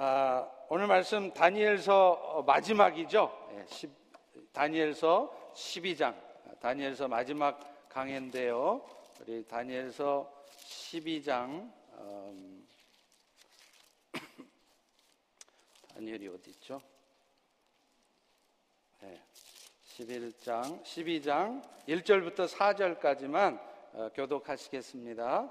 아, 오늘 말씀 다니엘서 마지막이죠. 네, 10, 다니엘서 12장. 다니엘서 마지막 강해인데요. 우리 다니엘서 12장. 음, 다니엘이 어디 있죠? 네, 11장, 12장 1절부터 4절까지만 어, 교독하시겠습니다.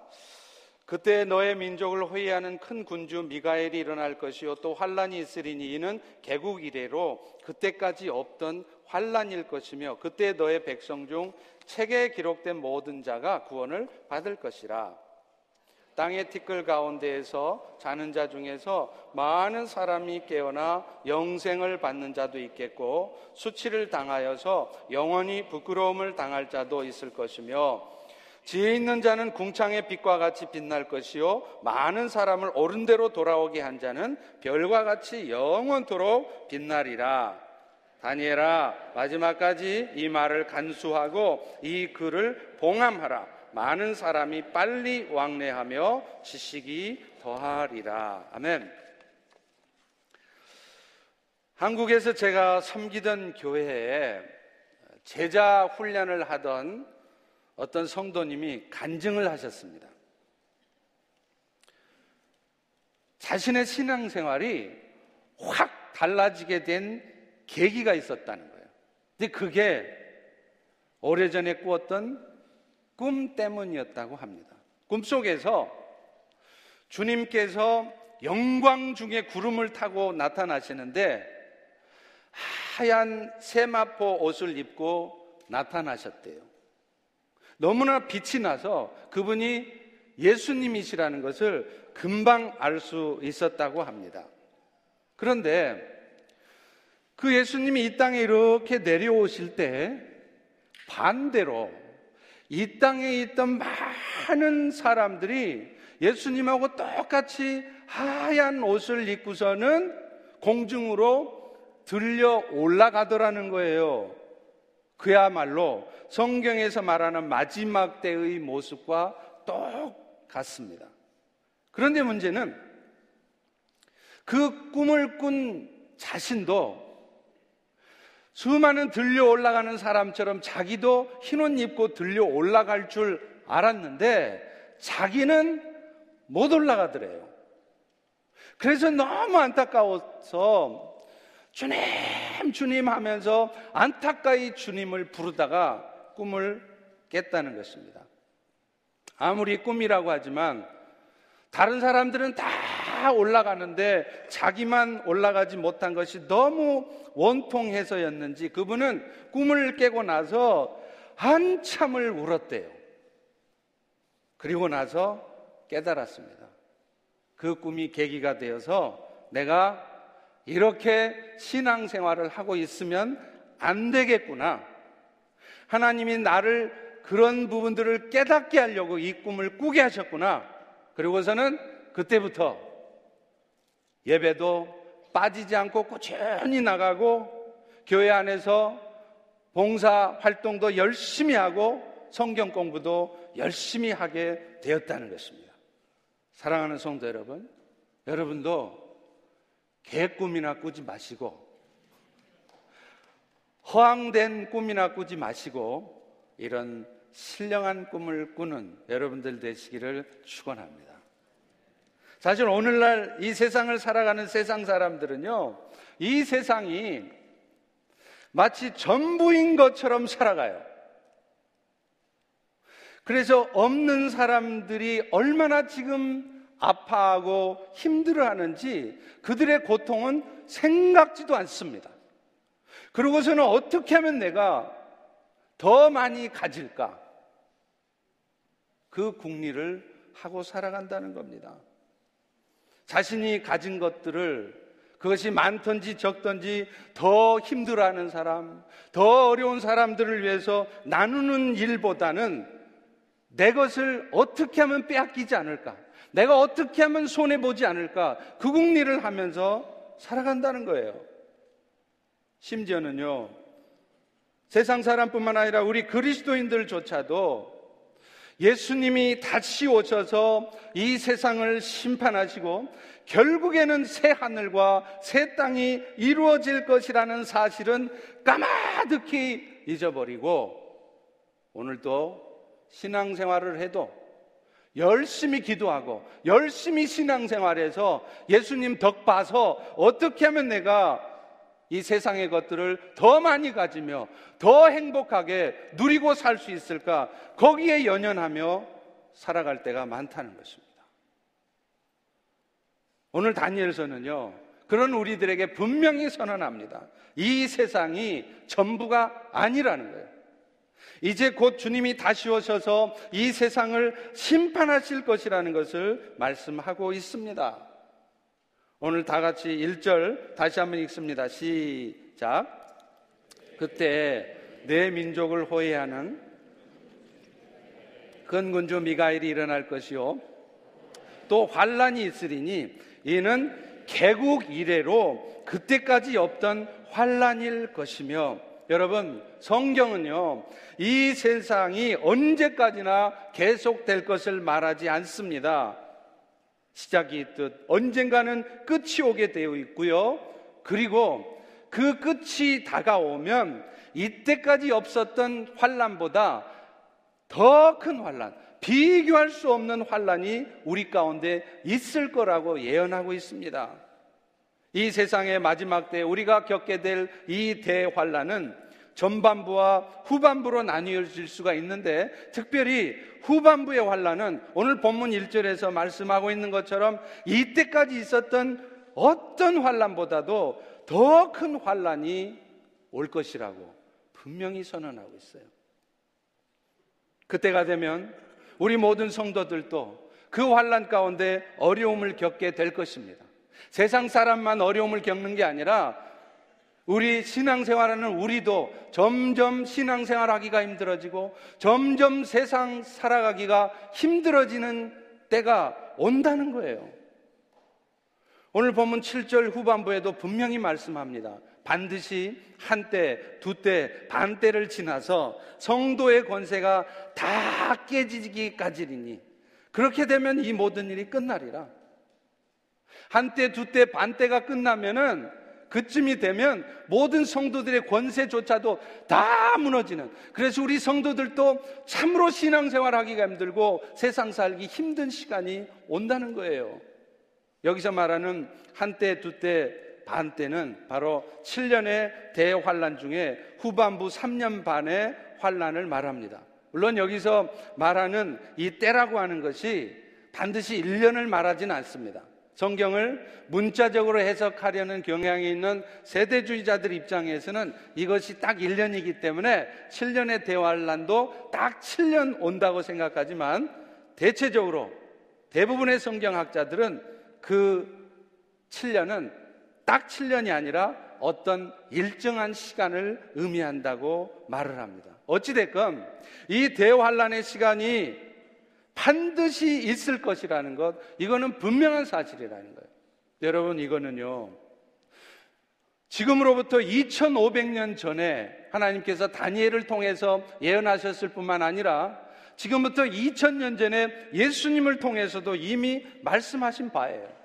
그때 너의 민족을 호위하는 큰 군주 미가엘이 일어날 것이요 또 환란이 있으리니 이는 개국 이래로 그때까지 없던 환란일 것이며 그때 너의 백성 중 책에 기록된 모든 자가 구원을 받을 것이라. 땅의 티끌 가운데에서 자는 자 중에서 많은 사람이 깨어나 영생을 받는 자도 있겠고 수치를 당하여서 영원히 부끄러움을 당할 자도 있을 것이며 지혜 있는 자는 궁창의 빛과 같이 빛날 것이요 많은 사람을 옳은 대로 돌아오게 한 자는 별과 같이 영원토록 빛나리라. 다니엘아 마지막까지 이 말을 간수하고 이 글을 봉함하라. 많은 사람이 빨리 왕래하며 지식이 더하리라. 아멘. 한국에서 제가 섬기던 교회에 제자 훈련을 하던 어떤 성도님이 간증을 하셨습니다. 자신의 신앙생활이 확 달라지게 된 계기가 있었다는 거예요. 근데 그게 오래전에 꾸었던 꿈 때문이었다고 합니다. 꿈속에서 주님께서 영광 중에 구름을 타고 나타나시는데 하얀 세마포 옷을 입고 나타나셨대요. 너무나 빛이 나서 그분이 예수님이시라는 것을 금방 알 수 있었다고 합니다. 그런데 그 예수님이 이 땅에 이렇게 내려오실 때 반대로 이 땅에 있던 많은 사람들이 예수님하고 똑같이 하얀 옷을 입고서는 공중으로 들려 올라가더라는 거예요. 그야말로 성경에서 말하는 마지막 때의 모습과 똑같습니다. 그런데 문제는 그 꿈을 꾼 자신도 수많은 들려 올라가는 사람처럼 자기도 흰옷 입고 들려 올라갈 줄 알았는데 자기는 못 올라가더래요. 그래서 너무 안타까워서 주님, 주님 하면서 안타까이 주님을 부르다가 꿈을 깼다는 것입니다. 아무리 꿈이라고 하지만 다른 사람들은 다 올라가는데 자기만 올라가지 못한 것이 너무 원통해서였는지 그분은 꿈을 깨고 나서 한참을 울었대요. 그리고 나서 깨달았습니다. 그 꿈이 계기가 되어서 내가 이렇게 신앙생활을 하고 있으면 안 되겠구나. 하나님이 나를 그런 부분들을 깨닫게 하려고 이 꿈을 꾸게 하셨구나. 그리고서는 그때부터 예배도 빠지지 않고 꾸준히 나가고 교회 안에서 봉사 활동도 열심히 하고 성경 공부도 열심히 하게 되었다는 것입니다. 사랑하는 성도 여러분, 여러분도 개 꿈이나 꾸지 마시고 허황된 꿈이나 꾸지 마시고 이런 신령한 꿈을 꾸는 여러분들 되시기를 축원합니다. 사실 오늘날 이 세상을 살아가는 세상 사람들은요. 이 세상이 마치 전부인 것처럼 살아가요. 그래서 없는 사람들이 얼마나 지금 아파하고 힘들어하는지 그들의 고통은 생각지도 않습니다. 그러고서는 어떻게 하면 내가 더 많이 가질까? 그 궁리를 하고 살아간다는 겁니다. 자신이 가진 것들을 그것이 많든지 적든지 더 힘들어하는 사람, 더 어려운 사람들을 위해서 나누는 일보다는 내 것을 어떻게 하면 빼앗기지 않을까? 내가 어떻게 하면 손해보지 않을까? 그 궁리를 하면서 살아간다는 거예요. 심지어는요, 세상 사람뿐만 아니라 우리 그리스도인들조차도 예수님이 다시 오셔서 이 세상을 심판하시고 결국에는 새 하늘과 새 땅이 이루어질 것이라는 사실은 까마득히 잊어버리고 오늘도 신앙생활을 해도 열심히 기도하고 열심히 신앙생활해서 예수님 덕 봐서 어떻게 하면 내가 이 세상의 것들을 더 많이 가지며 더 행복하게 누리고 살 수 있을까? 거기에 연연하며 살아갈 때가 많다는 것입니다. 오늘 다니엘서는요, 그런 우리들에게 분명히 선언합니다. 이 세상이 전부가 아니라는 거예요. 이제 곧 주님이 다시 오셔서 이 세상을 심판하실 것이라는 것을 말씀하고 있습니다. 오늘 다 같이 1절 다시 한번 읽습니다. 시작. 그때 내 민족을 호해하는 근군주 미가엘이 일어날 것이요. 또 환란이 있으리니 이는 개국 이래로 그때까지 없던 환란일 것이며 여러분 성경은요 이 세상이 언제까지나 계속될 것을 말하지 않습니다. 시작이 있듯 언젠가는 끝이 오게 되어 있고요. 그리고 그 끝이 다가오면 이때까지 없었던 환란보다 더 큰 환란, 비교할 수 없는 환란이 우리 가운데 있을 거라고 예언하고 있습니다. 이 세상의 마지막 때 우리가 겪게 될 이 대환란은 전반부와 후반부로 나뉘어질 수가 있는데 특별히 후반부의 환란은 오늘 본문 1절에서 말씀하고 있는 것처럼 이때까지 있었던 어떤 환란보다도 더 큰 환란이 올 것이라고 분명히 선언하고 있어요. 그때가 되면 우리 모든 성도들도 그 환란 가운데 어려움을 겪게 될 것입니다. 세상 사람만 어려움을 겪는 게 아니라 우리 신앙생활하는 우리도 점점 신앙생활 하기가 힘들어지고 점점 세상 살아가기가 힘들어지는 때가 온다는 거예요. 오늘 보면 7절 후반부에도 분명히 말씀합니다. 반드시 한때, 두때, 반때를 지나서 성도의 권세가 다 깨지기까지니 그렇게 되면 이 모든 일이 끝나리라. 한때, 두때, 반때가 끝나면은 그쯤이 되면 모든 성도들의 권세조차도 다 무너지는 그래서 우리 성도들도 참으로 신앙생활 하기가 힘들고 세상 살기 힘든 시간이 온다는 거예요. 여기서 말하는 한때, 두때, 반때는 바로 7년의 대환란 중에 후반부 3년 반의 환란을 말합니다. 물론 여기서 말하는 이 때라고 하는 것이 반드시 1년을 말하지는 않습니다. 성경을 문자적으로 해석하려는 경향이 있는 세대주의자들 입장에서는 이것이 딱 1년이기 때문에 7년의 대환란도 딱 7년 온다고 생각하지만 대체적으로 대부분의 성경학자들은 그 7년은 딱 7년이 아니라 어떤 일정한 시간을 의미한다고 말을 합니다. 어찌됐건 이 대환란의 시간이 반드시 있을 것이라는 것, 이거는 분명한 사실이라는 거예요. 여러분, 이거는요, 지금으로부터 2500년 전에 하나님께서 다니엘을 통해서 예언하셨을 뿐만 아니라 지금부터 2000년 전에 예수님을 통해서도 이미 말씀하신 바예요.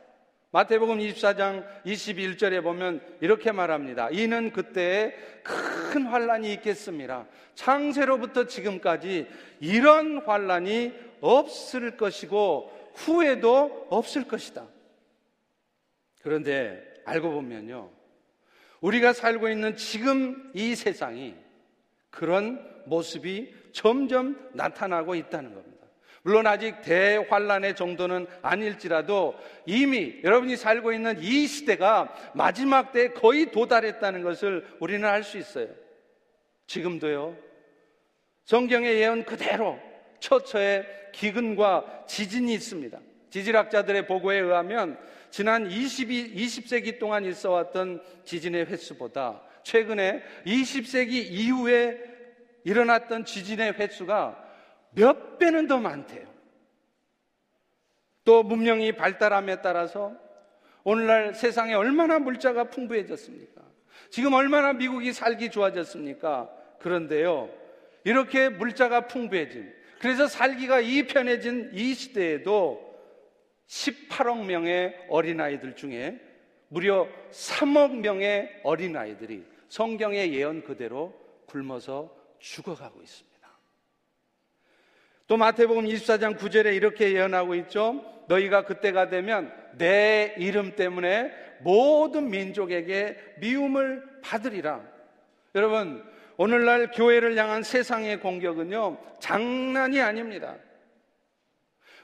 마태복음 24장 21절에 보면 이렇게 말합니다. 이는 그때에 큰 환란이 있겠습니다. 창세로부터 지금까지 이런 환란이 없을 것이고 후에도 없을 것이다. 그런데 알고 보면요. 우리가 살고 있는 지금 이 세상이 그런 모습이 점점 나타나고 있다는 겁니다. 물론 아직 대환란의 정도는 아닐지라도 이미 여러분이 살고 있는 이 시대가 마지막 때에 거의 도달했다는 것을 우리는 알 수 있어요. 지금도요. 성경의 예언 그대로 처처에 기근과 지진이 있습니다. 지질학자들의 보고에 의하면 지난 22, 20세기 동안 있어 왔던 지진의 횟수보다 최근에 20세기 이후에 일어났던 지진의 횟수가 몇 배는 더 많대요. 또 문명이 발달함에 따라서 오늘날 세상에 얼마나 물자가 풍부해졌습니까? 지금 얼마나 미국이 살기 좋아졌습니까? 그런데요, 이렇게 물자가 풍부해진 그래서 살기가 이 편해진 이 시대에도 18억 명의 어린아이들 중에 무려 3억 명의 어린아이들이 성경의 예언 그대로 굶어서 죽어가고 있습니다. 또 마태복음 24장 9절에 이렇게 예언하고 있죠. 너희가 그때가 되면 내 이름 때문에 모든 민족에게 미움을 받으리라. 여러분, 오늘날 교회를 향한 세상의 공격은요, 장난이 아닙니다.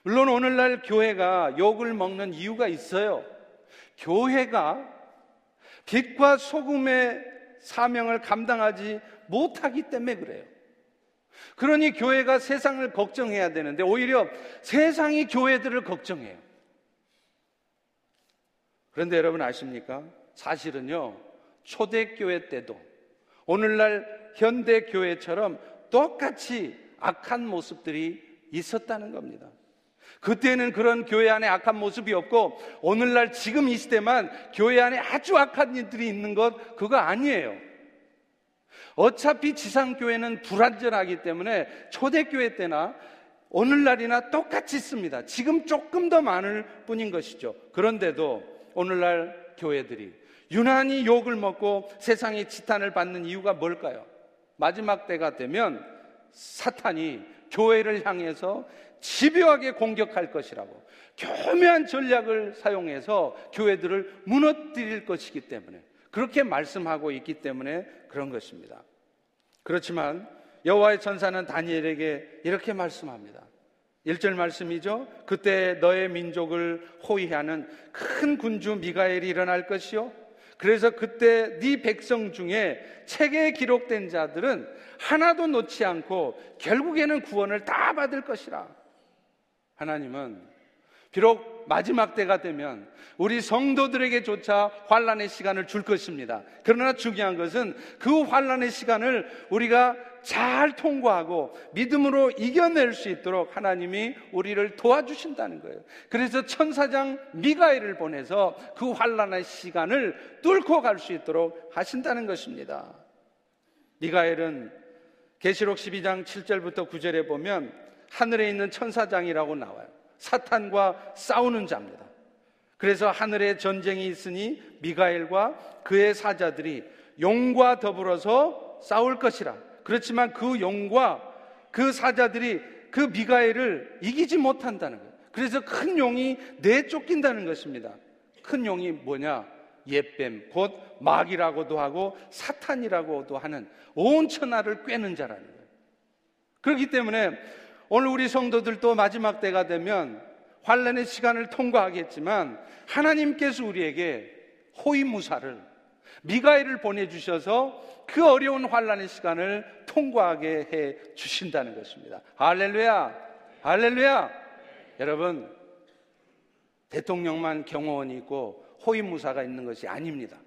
물론 오늘날 교회가 욕을 먹는 이유가 있어요. 교회가 빛과 소금의 사명을 감당하지 못하기 때문에 그래요. 그러니 교회가 세상을 걱정해야 되는데 오히려 세상이 교회들을 걱정해요. 그런데 여러분 아십니까? 사실은요, 초대교회 때도 오늘날 현대교회처럼 똑같이 악한 모습들이 있었다는 겁니다. 그때는 그런 교회 안에 악한 모습이 없고 오늘날 지금 이 시대만 교회 안에 아주 악한 일들이 있는 것 그거 아니에요. 어차피 지상교회는 불완전하기 때문에 초대교회 때나 오늘날이나 똑같이 씁니다. 지금 조금 더 많을 뿐인 것이죠. 그런데도 오늘날 교회들이 유난히 욕을 먹고 세상의 지탄을 받는 이유가 뭘까요? 마지막 때가 되면 사탄이 교회를 향해서 집요하게 공격할 것이라고 교묘한 전략을 사용해서 교회들을 무너뜨릴 것이기 때문에 그렇게 말씀하고 있기 때문에 그런 것입니다. 그렇지만 여호와의 천사는 다니엘에게 이렇게 말씀합니다. 1절 말씀이죠. 그때 너의 민족을 호위하는 큰 군주 미가엘이 일어날 것이요. 그래서 그때 네 백성 중에 책에 기록된 자들은 하나도 놓지 않고 결국에는 구원을 다 받을 것이라. 하나님은 비록 마지막 때가 되면 우리 성도들에게조차 환란의 시간을 줄 것입니다. 그러나 중요한 것은 그 환란의 시간을 우리가 잘 통과하고 믿음으로 이겨낼 수 있도록 하나님이 우리를 도와주신다는 거예요. 그래서 천사장 미가엘을 보내서 그 환란의 시간을 뚫고 갈 수 있도록 하신다는 것입니다. 미가엘은 계시록 12장 7절부터 9절에 보면 하늘에 있는 천사장이라고 나와요. 사탄과 싸우는 자입니다. 그래서 하늘에 전쟁이 있으니 미가엘과 그의 사자들이 용과 더불어서 싸울 것이라. 그렇지만 그 용과 그 사자들이 그 미가엘을 이기지 못한다는 거예요. 그래서 큰 용이 내쫓긴다는 것입니다. 큰 용이 뭐냐? 옛뱀, 곧 마귀라고도 하고 사탄이라고도 하는 온 천하를 꿰는 자라는 거예요. 그렇기 때문에 오늘 우리 성도들도 마지막 때가 되면 환란의 시간을 통과하겠지만 하나님께서 우리에게 호위무사를 미가엘을 보내주셔서 그 어려운 환란의 시간을 통과하게 해 주신다는 것입니다. 할렐루야, 할렐루야. 여러분 대통령만 경호원이 있고 호위무사가 있는 것이 아닙니다.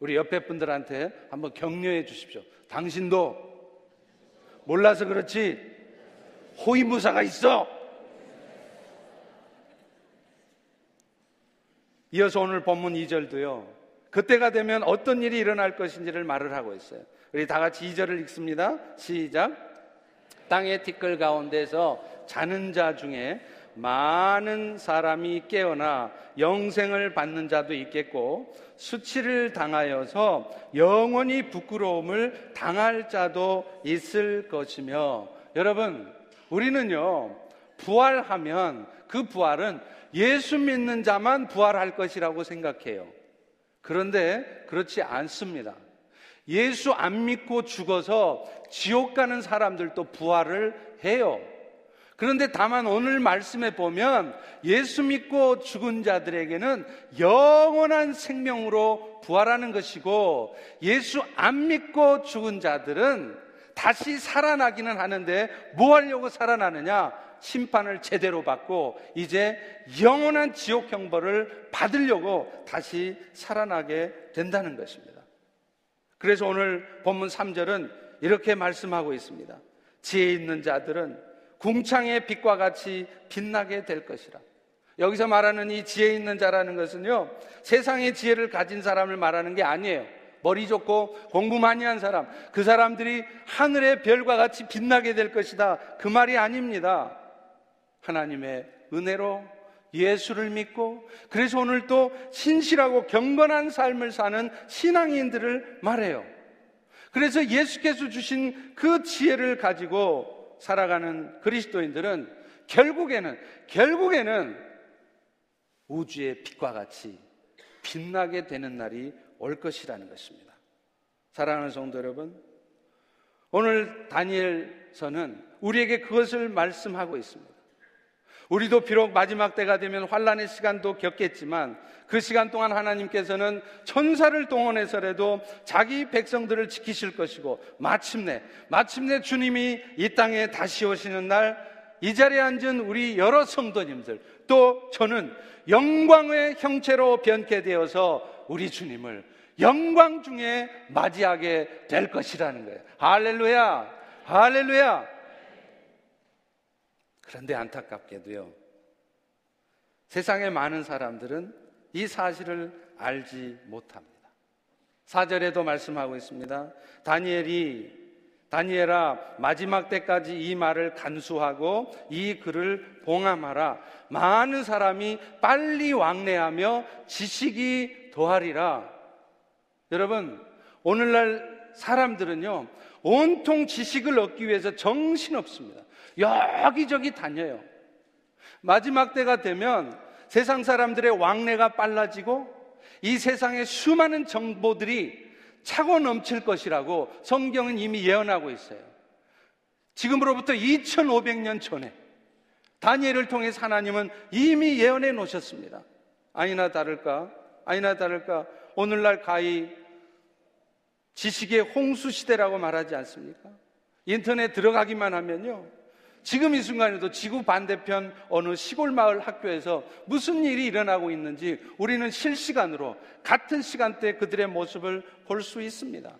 우리 옆에 분들한테 한번 격려해 주십시오. 당신도 몰라서 그렇지 호위무사가 있어. 이어서 오늘 본문 2절도요. 그때가 되면 어떤 일이 일어날 것인지를 말을 하고 있어요. 우리 다 같이 2절을 읽습니다. 시작. 땅의 티끌 가운데서 자는 자 중에 많은 사람이 깨어나 영생을 받는 자도 있겠고 수치를 당하여서 영원히 부끄러움을 당할 자도 있을 것이며 여러분 우리는요, 부활하면 그 부활은 예수 믿는 자만 부활할 것이라고 생각해요. 그런데 그렇지 않습니다. 예수 안 믿고 죽어서 지옥 가는 사람들도 부활을 해요. 그런데 다만 오늘 말씀에 보면 예수 믿고 죽은 자들에게는 영원한 생명으로 부활하는 것이고 예수 안 믿고 죽은 자들은 다시 살아나기는 하는데 뭐 하려고 살아나느냐? 심판을 제대로 받고 이제 영원한 지옥 형벌을 받으려고 다시 살아나게 된다는 것입니다. 그래서 오늘 본문 3절은 이렇게 말씀하고 있습니다. 지혜 있는 자들은 궁창의 빛과 같이 빛나게 될 것이라. 여기서 말하는 이 지혜 있는 자라는 것은요, 세상의 지혜를 가진 사람을 말하는 게 아니에요. 머리 좋고 공부 많이 한 사람, 그 사람들이 하늘의 별과 같이 빛나게 될 것이다. 그 말이 아닙니다. 하나님의 은혜로 예수를 믿고 그래서 오늘 또 신실하고 경건한 삶을 사는 신앙인들을 말해요. 그래서 예수께서 주신 그 지혜를 가지고 살아가는 그리스도인들은 결국에는 결국에는 우주의 빛과 같이 빛나게 되는 날이 올 것이라는 것입니다. 사랑하는 성도 여러분, 오늘 다니엘서는 우리에게 그것을 말씀하고 있습니다. 우리도 비록 마지막 때가 되면 환란의 시간도 겪겠지만 그 시간 동안 하나님께서는 천사를 동원해서라도 자기 백성들을 지키실 것이고 마침내 마침내 주님이 이 땅에 다시 오시는 날 이 자리에 앉은 우리 여러 성도님들 또 저는 영광의 형체로 변케 되어서 우리 주님을 영광 중에 맞이하게 될 것이라는 거예요. 할렐루야! 할렐루야! 그런데 안타깝게도요. 세상의 많은 사람들은 이 사실을 알지 못합니다. 사절에도 말씀하고 있습니다. 다니엘이 다니엘아 마지막 때까지 이 말을 간수하고 이 글을 봉함하라. 많은 사람이 빨리 왕래하며 지식이 더하리라. 여러분 오늘날 사람들은요 온통 지식을 얻기 위해서 정신없습니다. 여기저기 다녀요. 마지막 때가 되면 세상 사람들의 왕래가 빨라지고 이 세상의 수많은 정보들이 차고 넘칠 것이라고 성경은 이미 예언하고 있어요. 지금으로부터 2500년 전에 다니엘을 통해 하나님은 이미 예언해 놓으셨습니다. 아니나 다를까? 아니나 다를까? 오늘날 가히 지식의 홍수 시대라고 말하지 않습니까? 인터넷 들어가기만 하면요. 지금 이 순간에도 지구 반대편 어느 시골 마을 학교에서 무슨 일이 일어나고 있는지 우리는 실시간으로 같은 시간대 그들의 모습을 볼 수 있습니다.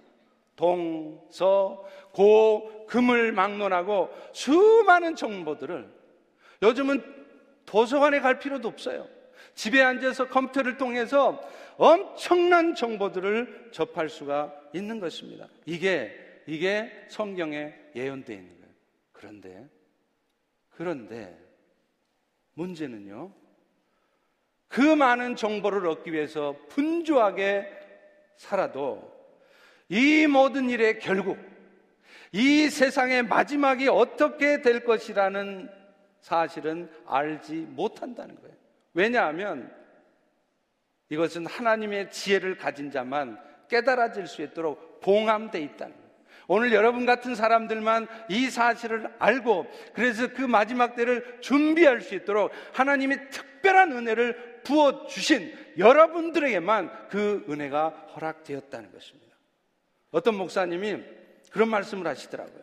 동, 서, 고, 금을 막론하고 수많은 정보들을 요즘은 도서관에 갈 필요도 없어요. 집에 앉아서 컴퓨터를 통해서 엄청난 정보들을 접할 수가 있는 것입니다. 이게, 이게 성경에 예언되어 있는 거예요. 그런데 그런데 문제는요, 그 많은 정보를 얻기 위해서 분주하게 살아도 이 모든 일의 결국, 이 세상의 마지막이 어떻게 될 것이라는 사실은 알지 못한다는 거예요. 왜냐하면 이것은 하나님의 지혜를 가진 자만 깨달아질 수 있도록 봉함되어 있다는 거예요. 오늘 여러분 같은 사람들만 이 사실을 알고 그래서 그 마지막 때를 준비할 수 있도록 하나님이 특별한 은혜를 부어 주신 여러분들에게만 그 은혜가 허락되었다는 것입니다. 어떤 목사님이 그런 말씀을 하시더라고요.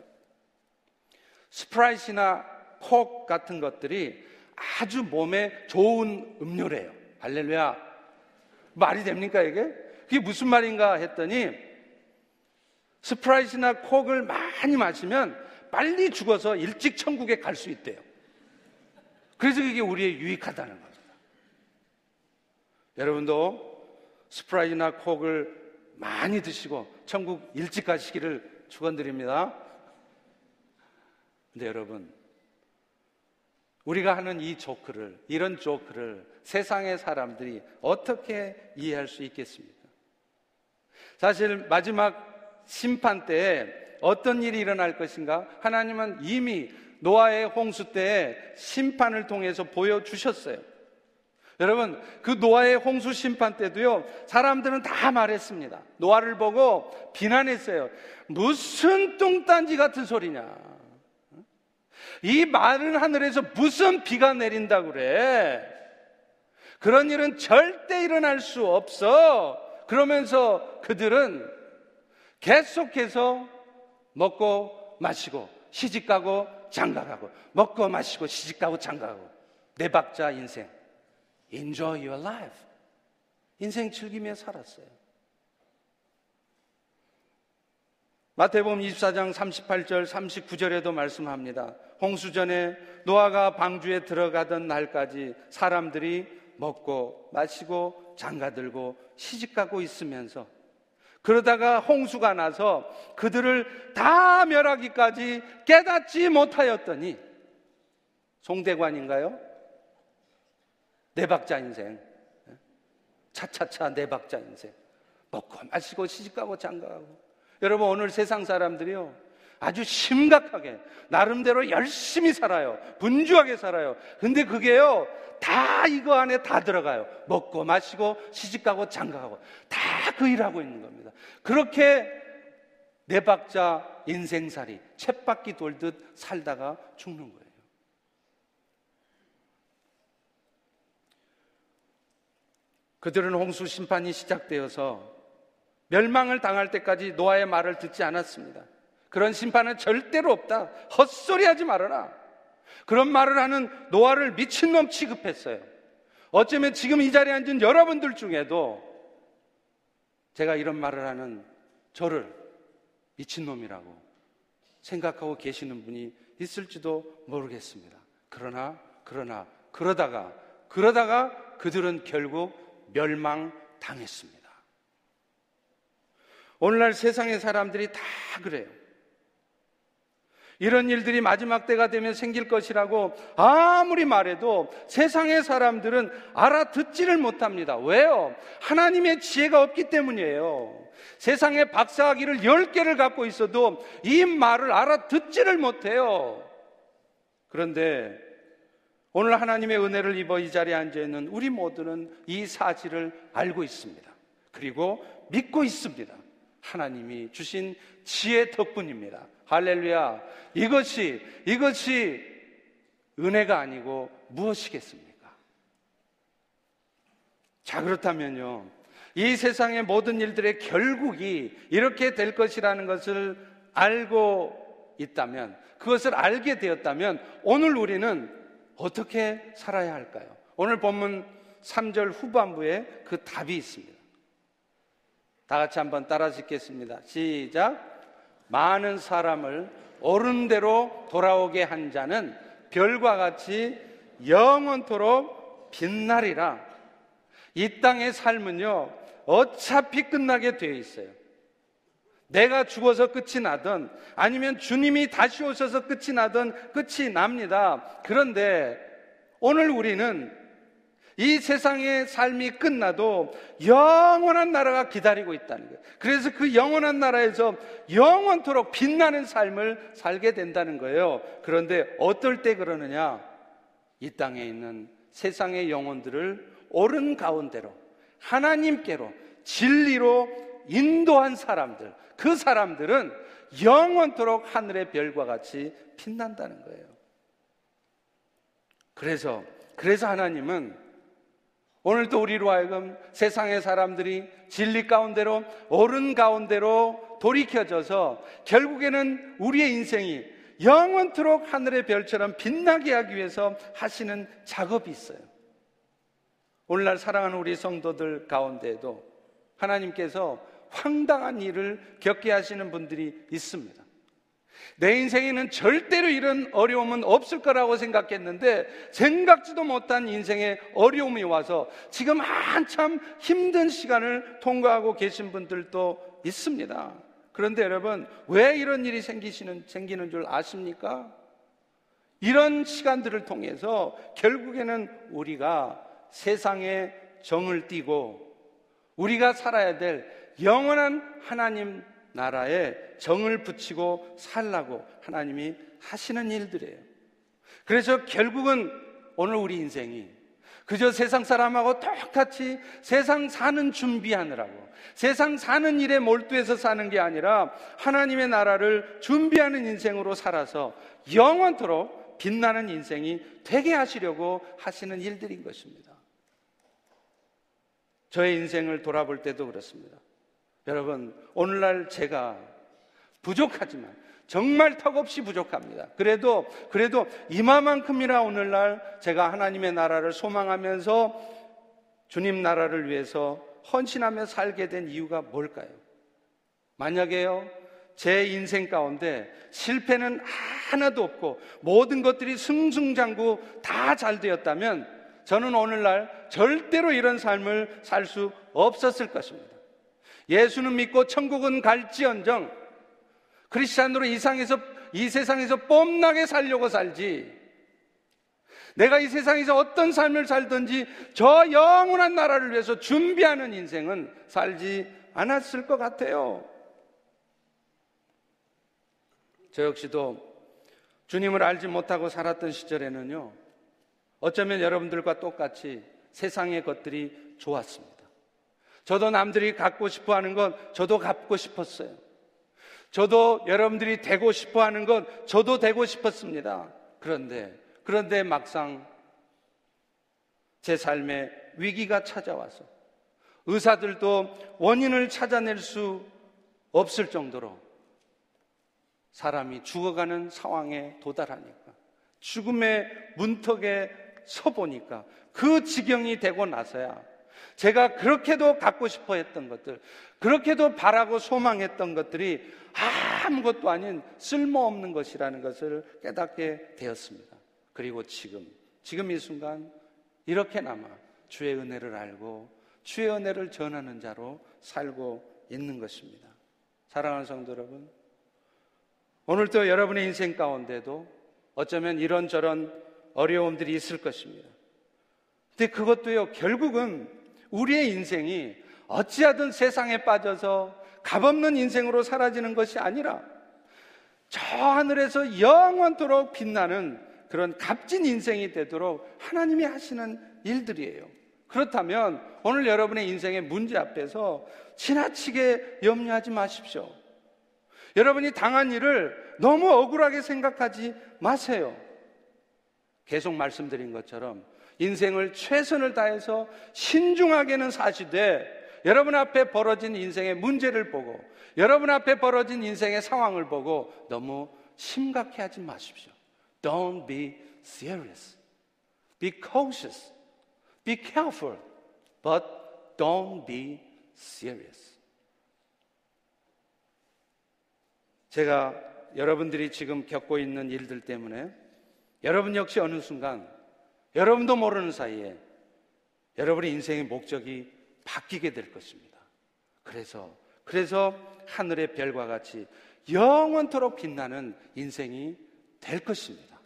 Sprite나 Coke 같은 것들이 아주 몸에 좋은 음료래요. 할렐루야. 말이 됩니까, 이게? 그게 무슨 말인가 했더니 Sprite나 Coke을 많이 마시면 빨리 죽어서 일찍 천국에 갈 수 있대요. 그래서 그게 우리의 유익하다는 겁니다. 여러분도 Sprite나 Coke을 많이 드시고 천국 일찍 가시기를 축원드립니다. 근데 여러분 우리가 하는 이 조크를 이런 조크를 세상의 사람들이 어떻게 이해할 수 있겠습니까? 사실 마지막 심판 때에 어떤 일이 일어날 것인가? 하나님은 이미 노아의 홍수 때에 심판을 통해서 보여주셨어요. 여러분, 그 노아의 홍수 심판 때도요, 사람들은 다 말했습니다. 노아를 보고 비난했어요. 무슨 똥단지 같은 소리냐. 이 마른 하늘에서 무슨 비가 내린다 그래. 그런 일은 절대 일어날 수 없어. 그러면서 그들은 계속해서 먹고 마시고 시집가고 장가가고 먹고 마시고 시집가고 장가가고. 네 박자 인생. Enjoy your life. 인생 즐기며 살았어요. 마태복음 24장 38절 39절에도 말씀합니다. 홍수전에 노아가 방주에 들어가던 날까지 사람들이 먹고 마시고 장가들고 시집가고 있으면서 그러다가 홍수가 나서 그들을 다 멸하기까지 깨닫지 못하였더니 송대관인가요? 네 박자 인생. 차차차 네 박자 인생. 먹고 마시고 시집가고 장가가고. 여러분 오늘 세상 사람들이요. 아주 심각하게 나름대로 열심히 살아요. 분주하게 살아요. 근데 그게요. 다 이거 안에 다 들어가요. 먹고 마시고 시집가고 장가가고 다 그 일하고 있는 겁니다. 그렇게 네 박자 인생살이 쳇바퀴 돌듯 살다가 죽는 거예요. 그들은 홍수 심판이 시작되어서 멸망을 당할 때까지 노아의 말을 듣지 않았습니다. 그런 심판은 절대로 없다. 헛소리 하지 말아라. 그런 말을 하는 노아를 미친놈 취급했어요. 어쩌면 지금 이 자리에 앉은 여러분들 중에도 제가 이런 말을 하는 저를 미친놈이라고 생각하고 계시는 분이 있을지도 모르겠습니다. 그러나, 그러나, 그러다가, 그러다가 그들은 결국 멸망당했습니다. 오늘날 세상의 사람들이 다 그래요. 이런 일들이 마지막 때가 되면 생길 것이라고 아무리 말해도 세상의 사람들은 알아듣지를 못합니다. 왜요? 하나님의 지혜가 없기 때문이에요. 세상에 박사학위를 10개를 갖고 있어도 이 말을 알아듣지를 못해요. 그런데 오늘 하나님의 은혜를 입어 이 자리에 앉아 있는 우리 모두는 이 사실을 알고 있습니다. 그리고 믿고 있습니다. 하나님이 주신 지혜 덕분입니다. 할렐루야. 이것이, 이것이 은혜가 아니고 무엇이겠습니까? 자, 그렇다면요. 이 세상의 모든 일들의 결국이 이렇게 될 것이라는 것을 알고 있다면, 그것을 알게 되었다면, 오늘 우리는 어떻게 살아야 할까요? 오늘 본문 3절 후반부에 그 답이 있습니다. 다 같이 한번 따라 짓겠습니다. 시작. 많은 사람을 옳은대로 돌아오게 한 자는 별과 같이 영원토록 빛나리라. 이 땅의 삶은요, 어차피 끝나게 되어 있어요. 내가 죽어서 끝이 나든 아니면 주님이 다시 오셔서 끝이 나든 끝이 납니다. 그런데 오늘 우리는 이 세상의 삶이 끝나도 영원한 나라가 기다리고 있다는 거예요. 그래서 그 영원한 나라에서 영원토록 빛나는 삶을 살게 된다는 거예요. 그런데 어떨 때 그러느냐? 이 땅에 있는 세상의 영혼들을 옳은 가운데로 하나님께로 진리로 인도한 사람들, 그 사람들은 영원토록 하늘의 별과 같이 빛난다는 거예요. 그래서, 그래서 하나님은 오늘도 우리로 하여금 세상의 사람들이 진리 가운데로 옳은 가운데로 돌이켜져서 결국에는 우리의 인생이 영원토록 하늘의 별처럼 빛나게 하기 위해서 하시는 작업이 있어요. 오늘날 사랑하는 우리 성도들 가운데에도 하나님께서 황당한 일을 겪게 하시는 분들이 있습니다. 내 인생에는 절대로 이런 어려움은 없을 거라고 생각했는데 생각지도 못한 인생의 어려움이 와서 지금 한참 힘든 시간을 통과하고 계신 분들도 있습니다. 그런데 여러분, 왜 이런 일이 생기시는, 생기는 줄 아십니까? 이런 시간들을 통해서 결국에는 우리가 세상에 정을 띠고 우리가 살아야 될 영원한 하나님 나라에 정을 붙이고 살라고 하나님이 하시는 일들이에요. 그래서 결국은 오늘 우리 인생이 그저 세상 사람하고 똑같이 세상 사는 준비하느라고 세상 사는 일에 몰두해서 사는 게 아니라 하나님의 나라를 준비하는 인생으로 살아서 영원토록 빛나는 인생이 되게 하시려고 하시는 일들인 것입니다. 저의 인생을 돌아볼 때도 그렇습니다. 여러분, 오늘날 제가 부족하지만 정말 턱없이 부족합니다. 그래도, 그래도 이마만큼이나 오늘날 제가 하나님의 나라를 소망하면서 주님 나라를 위해서 헌신하며 살게 된 이유가 뭘까요? 만약에요, 제 인생 가운데 실패는 하나도 없고 모든 것들이 승승장구 다 잘 되었다면 저는 오늘날 절대로 이런 삶을 살 수 없었을 것입니다. 예수는 믿고 천국은 갈지언정 크리스찬으로 이상에서 이 세상에서 뽐나게 살려고 살지. 내가 이 세상에서 어떤 삶을 살든지 저 영원한 나라를 위해서 준비하는 인생은 살지 않았을 것 같아요. 저 역시도 주님을 알지 못하고 살았던 시절에는요, 어쩌면 여러분들과 똑같이 세상의 것들이 좋았습니다. 저도 남들이 갖고 싶어 하는 건 저도 갖고 싶었어요. 저도 여러분들이 되고 싶어 하는 건 저도 되고 싶었습니다. 그런데, 그런데 막상 제 삶에 위기가 찾아와서 의사들도 원인을 찾아낼 수 없을 정도로 사람이 죽어가는 상황에 도달하니까 죽음의 문턱에 서 보니까 그 지경이 되고 나서야 제가 그렇게도 갖고 싶어 했던 것들, 그렇게도 바라고 소망했던 것들이 아무것도 아닌 쓸모없는 것이라는 것을 깨닫게 되었습니다. 그리고 지금, 지금 이 순간 이렇게나마 주의 은혜를 알고 주의 은혜를 전하는 자로 살고 있는 것입니다. 사랑하는 성도 여러분, 오늘도 여러분의 인생 가운데도 어쩌면 이런저런 어려움들이 있을 것입니다. 근데 그것도요, 결국은 우리의 인생이 어찌하든 세상에 빠져서 값없는 인생으로 사라지는 것이 아니라 저 하늘에서 영원토록 빛나는 그런 값진 인생이 되도록 하나님이 하시는 일들이에요. 그렇다면 오늘 여러분의 인생의 문제 앞에서 지나치게 염려하지 마십시오. 여러분이 당한 일을 너무 억울하게 생각하지 마세요. 계속 말씀드린 것처럼 인생을 최선을 다해서 신중하게는 사시되 여러분 앞에 벌어진 인생의 문제를 보고 여러분 앞에 벌어진 인생의 상황을 보고 너무 심각해 하지 마십시오. Don't be serious. Be cautious. Be careful. But don't be serious. 제가 여러분들이 지금 겪고 있는 일들 때문에 여러분 역시 어느 순간 여러분도 모르는 사이에 여러분의 인생의 목적이 바뀌게 될 것입니다. 그래서, 그래서 하늘의 별과 같이 영원토록 빛나는 인생이 될 것입니다.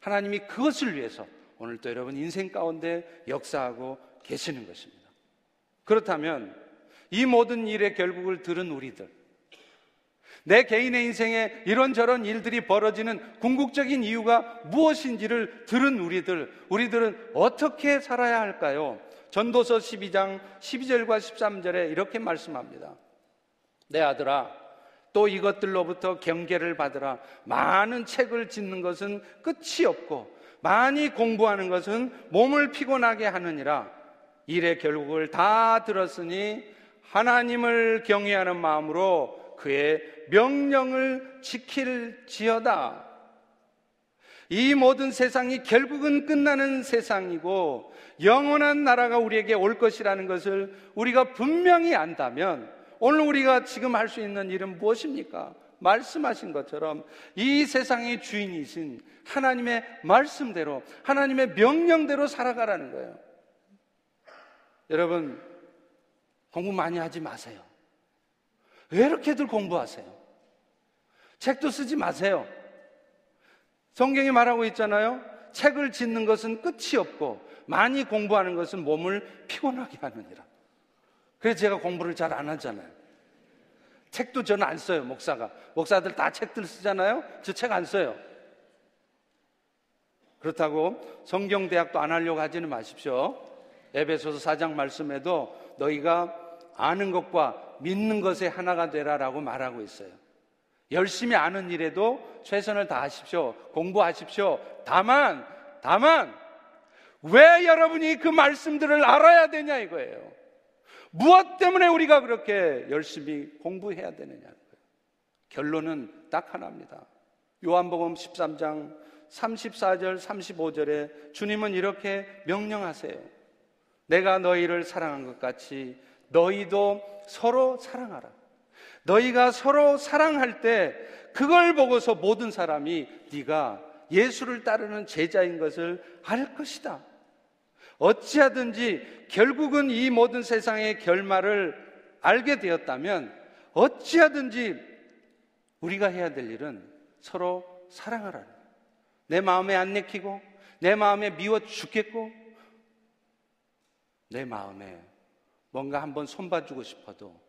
하나님이 그것을 위해서 오늘도 여러분 인생 가운데 역사하고 계시는 것입니다. 그렇다면 이 모든 일의 결국을 들은 우리들, 내 개인의 인생에 이런저런 일들이 벌어지는 궁극적인 이유가 무엇인지를 들은 우리들, 우리들은 어떻게 살아야 할까요? 전도서 12장 12절과 13절에 이렇게 말씀합니다. 내 아들아, 또 이것들로부터 경계를 받으라. 많은 책을 짓는 것은 끝이 없고, 많이 공부하는 것은 몸을 피곤하게 하느니라. 일의 결국을 다 들었으니 하나님을 경외하는 마음으로 그의 명령을 지킬지어다. 이 모든 세상이 결국은 끝나는 세상이고 영원한 나라가 우리에게 올 것이라는 것을 우리가 분명히 안다면 오늘 우리가 지금 할 수 있는 일은 무엇입니까? 말씀하신 것처럼 이 세상의 주인이신 하나님의 말씀대로 하나님의 명령대로 살아가라는 거예요. 여러분 공부 많이 하지 마세요. 왜 이렇게들 공부하세요? 책도 쓰지 마세요. 성경이 말하고 있잖아요. 책을 짓는 것은 끝이 없고 많이 공부하는 것은 몸을 피곤하게 하느니라. 그래서 제가 공부를 잘 안 하잖아요. 책도 저는 안 써요, 목사가. 목사들 다 책들 쓰잖아요. 저 책 안 써요. 그렇다고 성경대학도 안 하려고 하지는 마십시오. 에베소서 4장 말씀에도 너희가 아는 것과 믿는 것의 하나가 되라라고 말하고 있어요. 열심히 아는 일에도 최선을 다하십시오. 공부하십시오. 다만, 다만, 왜 여러분이 그 말씀들을 알아야 되냐 이거예요. 무엇 때문에 우리가 그렇게 열심히 공부해야 되느냐. 결론은 딱 하나입니다. 요한복음 13장 34절, 35절에 주님은 이렇게 명령하세요. 내가 너희를 사랑한 것 같이 너희도 서로 사랑하라. 너희가 서로 사랑할 때 그걸 보고서 모든 사람이 네가 예수를 따르는 제자인 것을 알 것이다. 어찌하든지 결국은 이 모든 세상의 결말을 알게 되었다면 어찌하든지 우리가 해야 될 일은 서로 사랑하라는 거예요. 내 마음에 안 내키고 내 마음에 미워 죽겠고 내 마음에 뭔가 한번 손봐주고 싶어도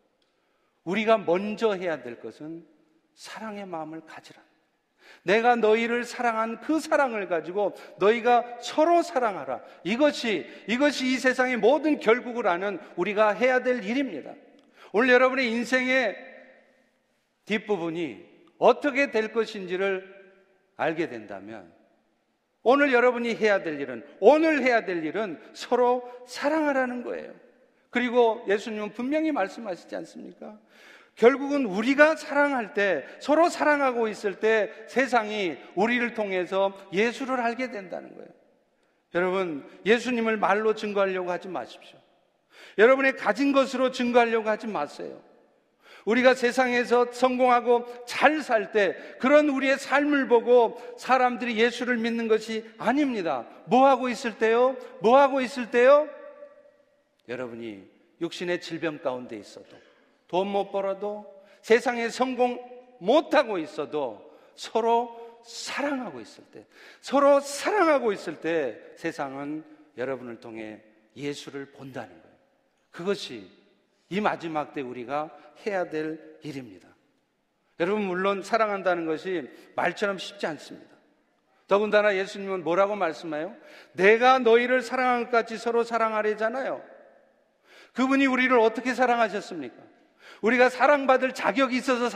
우리가 먼저 해야 될 것은 사랑의 마음을 가지라. 내가 너희를 사랑한 그 사랑을 가지고 너희가 서로 사랑하라. 이것이, 이것이 이 세상의 모든 결국을 아는 우리가 해야 될 일입니다. 오늘 여러분의 인생의 뒷부분이 어떻게 될 것인지를 알게 된다면 오늘 여러분이 해야 될 일은, 오늘 해야 될 일은 서로 사랑하라는 거예요. 그리고 예수님은 분명히 말씀하시지 않습니까? 결국은 우리가 사랑할 때, 서로 사랑하고 있을 때 세상이 우리를 통해서 예수를 알게 된다는 거예요. 여러분, 예수님을 말로 증거하려고 하지 마십시오. 여러분의 가진 것으로 증거하려고 하지 마세요. 우리가 세상에서 성공하고 잘 살 때 그런 우리의 삶을 보고 사람들이 예수를 믿는 것이 아닙니다. 뭐 하고 있을 때요? 뭐 하고 있을 때요? 여러분이 육신의 질병 가운데 있어도 돈 못 벌어도 세상에 성공 못 하고 있어도 서로 사랑하고 있을 때 서로 사랑하고 있을 때 세상은 여러분을 통해 예수를 본다는 거예요. 그것이 이 마지막 때 우리가 해야 될 일입니다. 여러분, 물론 사랑한다는 것이 말처럼 쉽지 않습니다. 더군다나 예수님은 뭐라고 말씀해요? 내가 너희를 사랑한 것 같이 서로 사랑하래잖아요. 그분이 우리를 어떻게 사랑하셨습니까? 우리가 사랑받을 자격이 있어서